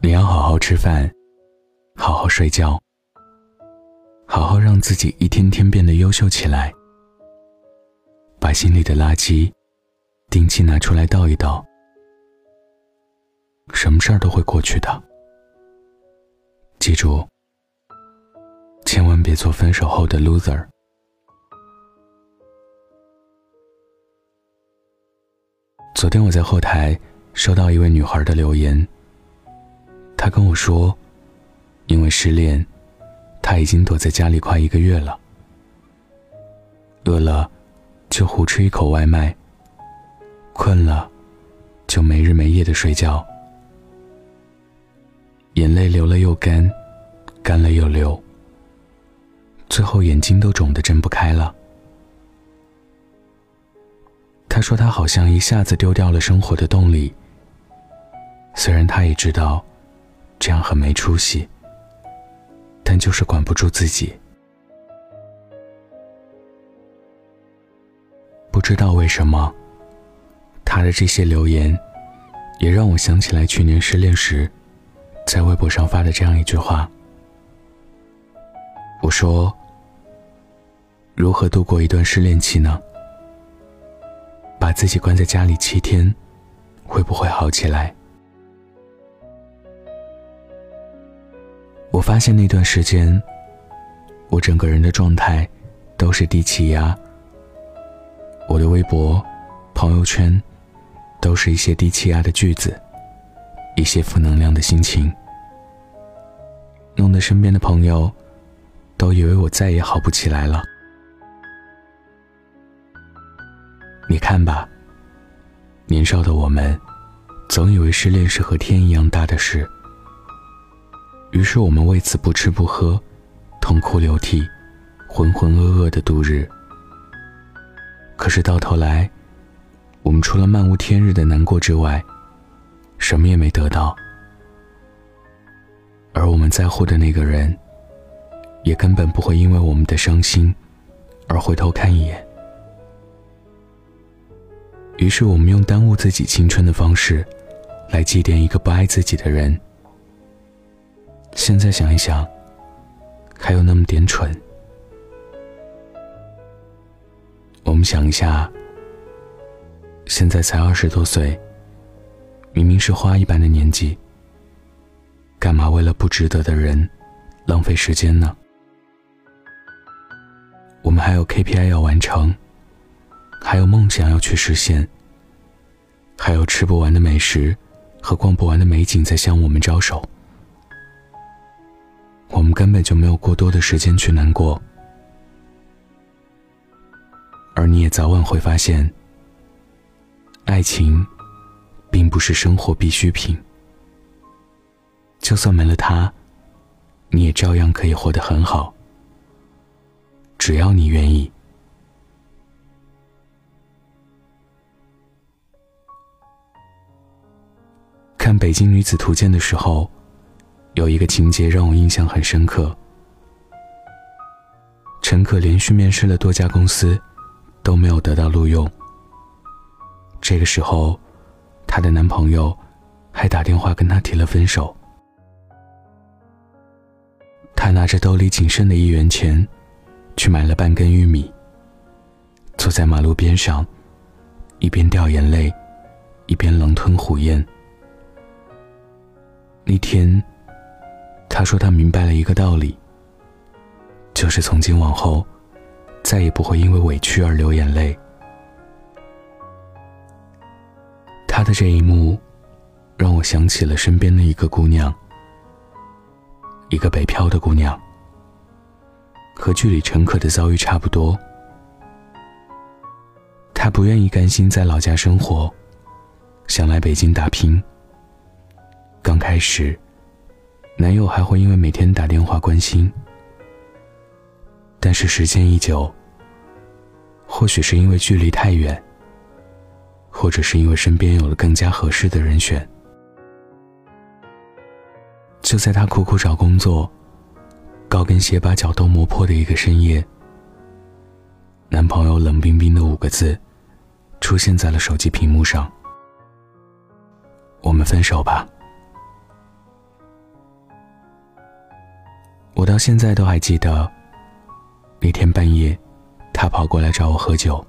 你要好好吃饭，好好睡觉，好好让自己一天天变得优秀起来。把心里的垃圾定期拿出来倒一倒，什么事儿都会过去的。记住，千万别做分手后的 loser。昨天我在后台收到一位女孩的留言，他跟我说，因为失恋，他已经躲在家里快一个月了，饿了就胡吃一口外卖，困了就没日没夜的睡觉，眼泪流了又干，干了又流，最后眼睛都肿得睁不开了。他说：“他好像一下子丢掉了生活的动力。虽然他也知道，这样很没出息，但就是管不住自己。不知道为什么，他的这些留言，也让我想起来去年失恋时，在微博上发的这样一句话。我说：如何度过一段失恋期呢？”把自己关在家里七天，会不会好起来？我发现那段时间，我整个人的状态都是低气压。我的微博、朋友圈，都是一些低气压的句子，一些负能量的心情，弄得身边的朋友都以为我再也好不起来了。你看吧，年少的我们，总以为失恋是和天一样大的事，于是我们为此不吃不喝，痛哭流涕，浑浑噩噩的度日。可是到头来，我们除了漫无天日的难过之外，什么也没得到，而我们在乎的那个人，也根本不会因为我们的伤心，而回头看一眼。于是，我们用耽误自己青春的方式，来祭奠一个不爱自己的人。现在想一想，还有那么点蠢。我们想一下，现在才二十多岁，明明是花一般的年纪，干嘛为了不值得的人浪费时间呢？我们还有 KPI 要完成。还有梦想要去实现，还有吃不完的美食和逛不完的美景在向我们招手，我们根本就没有过多的时间去难过。而你也早晚会发现，爱情并不是生活必需品，就算没了它，你也照样可以活得很好，只要你愿意。看《北京女子图鉴》的时候，有一个情节让我印象很深刻。陈可连续面试了多家公司，都没有得到录用。这个时候，她的男朋友还打电话跟她提了分手。她拿着兜里仅剩的一元钱，去买了半根玉米，坐在马路边上，一边掉眼泪，一边狼吞虎咽。那天，他说他明白了一个道理，就是从今往后，再也不会因为委屈而流眼泪。他的这一幕，让我想起了身边的一个姑娘，一个北漂的姑娘，和剧里陈可的遭遇差不多。她不愿意甘心在老家生活，想来北京打拼。刚开始，男友还会因为每天打电话关心，但是时间一久，或许是因为距离太远，或者是因为身边有了更加合适的人选，就在她苦苦找工作，高跟鞋把脚都磨破的一个深夜，男朋友冷冰冰的五个字，出现在了手机屏幕上：“我们分手吧。”我到现在都还记得，那天半夜，他跑过来找我喝酒，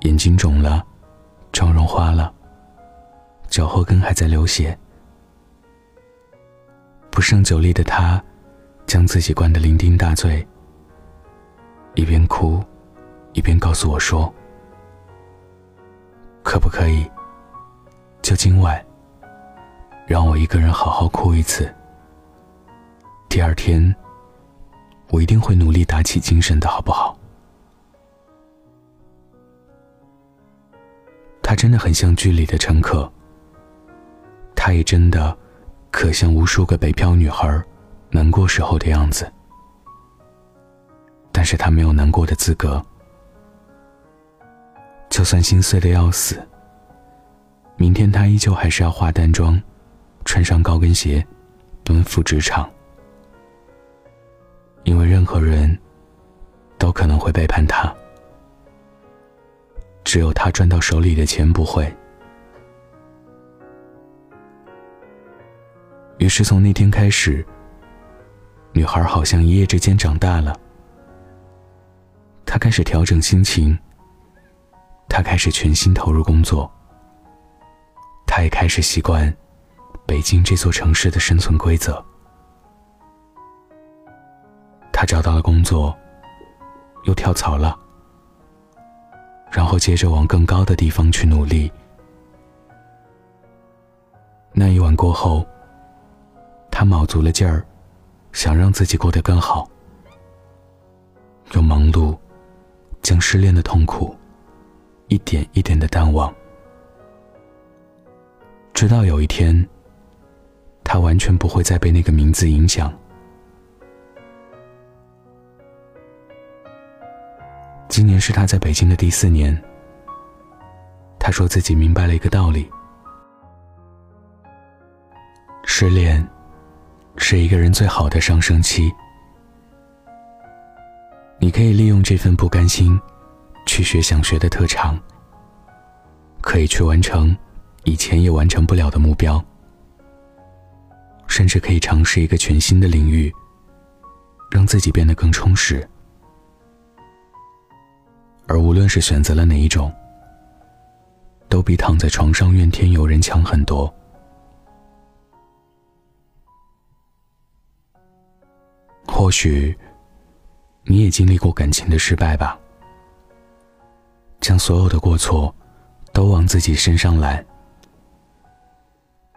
眼睛肿了，妆容花了，脚后跟还在流血。不胜酒力的他，将自己灌得酩酊大醉，一边哭，一边告诉我说：“可不可以，就今晚，让我一个人好好哭一次？第二天，我一定会努力打起精神的，好不好？”他真的很像剧里的乘客，他也真的。可像无数个北漂女孩难过时候的样子，但是她没有难过的资格。就算心碎的要死，明天她依旧还是要化淡妆，穿上高跟鞋，奔赴职场。因为任何人都可能会背叛他，只有他赚到手里的钱不会。于是从那天开始，女孩好像一夜之间长大了。她开始调整心情，她开始全心投入工作，她也开始习惯北京这座城市的生存规则。他找到了工作，又跳槽了，然后接着往更高的地方去努力。那一晚过后。他卯足了劲儿，想让自己过得更好，又忙碌将失恋的痛苦一点一点的淡忘，直到有一天，他完全不会再被那个名字影响。今年是他在北京的第四年，他说自己明白了一个道理：失恋。是一个人最好的上升期。你可以利用这份不甘心，去学想学的特长，可以去完成以前也完成不了的目标，甚至可以尝试一个全新的领域，让自己变得更充实。而无论是选择了哪一种，都比躺在床上怨天尤人强很多。或许，你也经历过感情的失败吧。将所有的过错都往自己身上揽，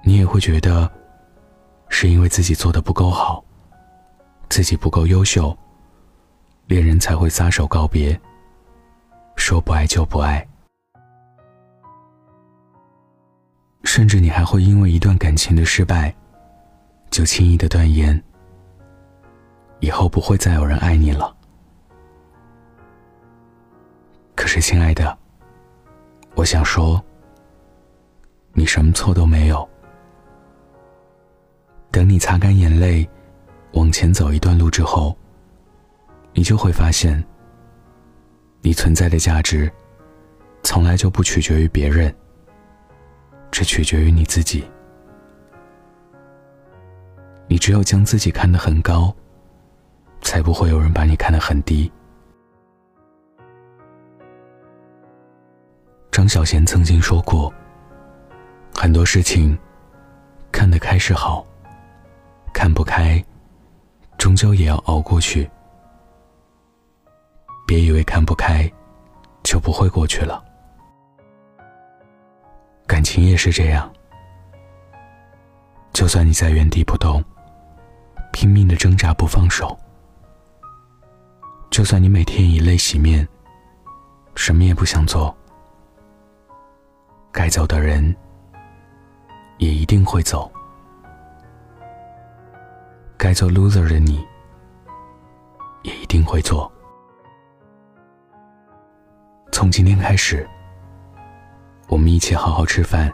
你也会觉得是因为自己做的不够好，自己不够优秀，恋人才会撒手告别，说不爱就不爱。甚至你还会因为一段感情的失败，就轻易的断言。以后不会再有人爱你了。可是，亲爱的，我想说，你什么错都没有。等你擦干眼泪，往前走一段路之后，你就会发现，你存在的价值，从来就不取决于别人，只取决于你自己。你只有将自己看得很高。才不会有人把你看得很低。张小娴曾经说过：“很多事情，看得开是好，看不开，终究也要熬过去。别以为看不开，就不会过去了。感情也是这样，就算你在原地不动，拼命的挣扎不放手。”就算你每天以泪洗面，什么也不想做，该走的人也一定会走。该做 loser 的你，也一定会做。从今天开始我们一起好好吃饭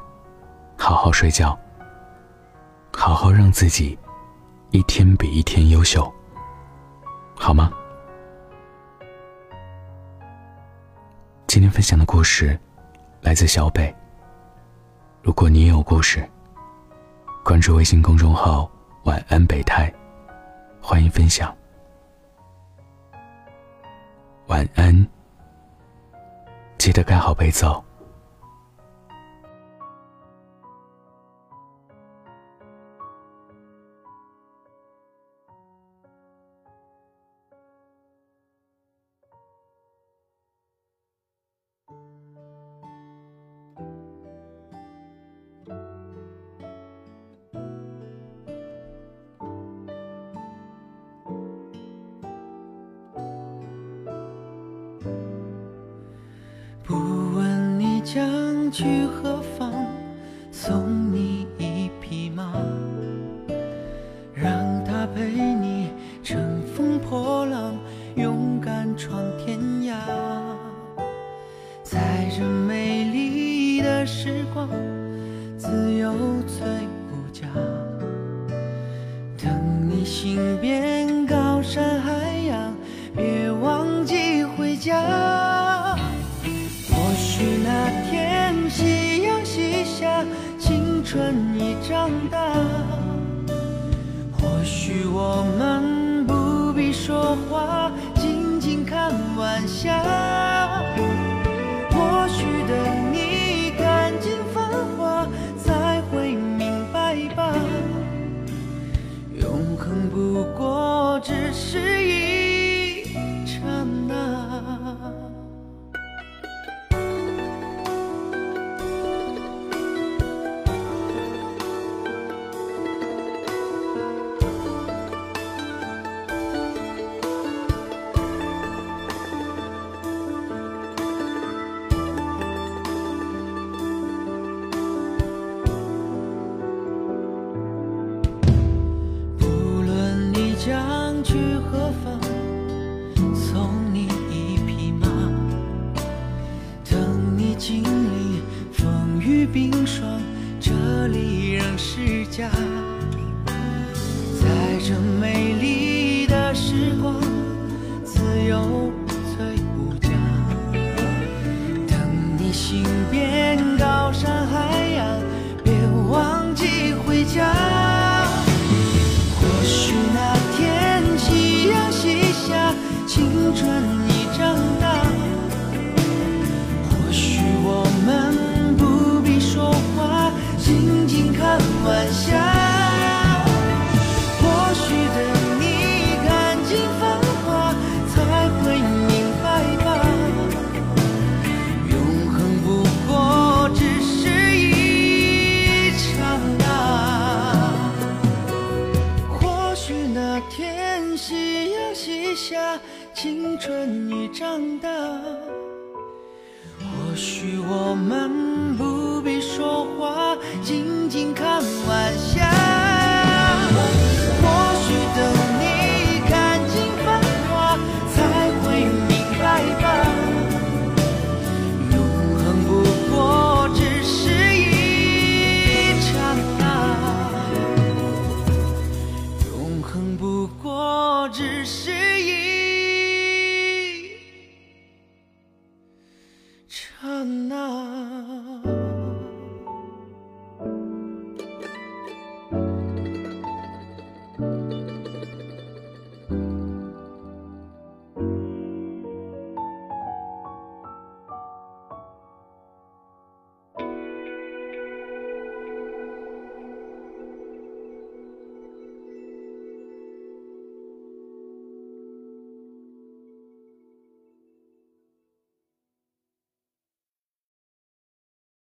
好好睡觉好好让自己一天比一天优秀好吗？今天分享的故事来自小北。如果你也有故事关注微信公众号晚安北太欢迎分享。晚安。记得盖好被子哦。去何方送春已长大或许我们不必说话静静看晚霞。或许等你看尽繁华才会明白吧。永恒不过只是冰霜，这里仍是家。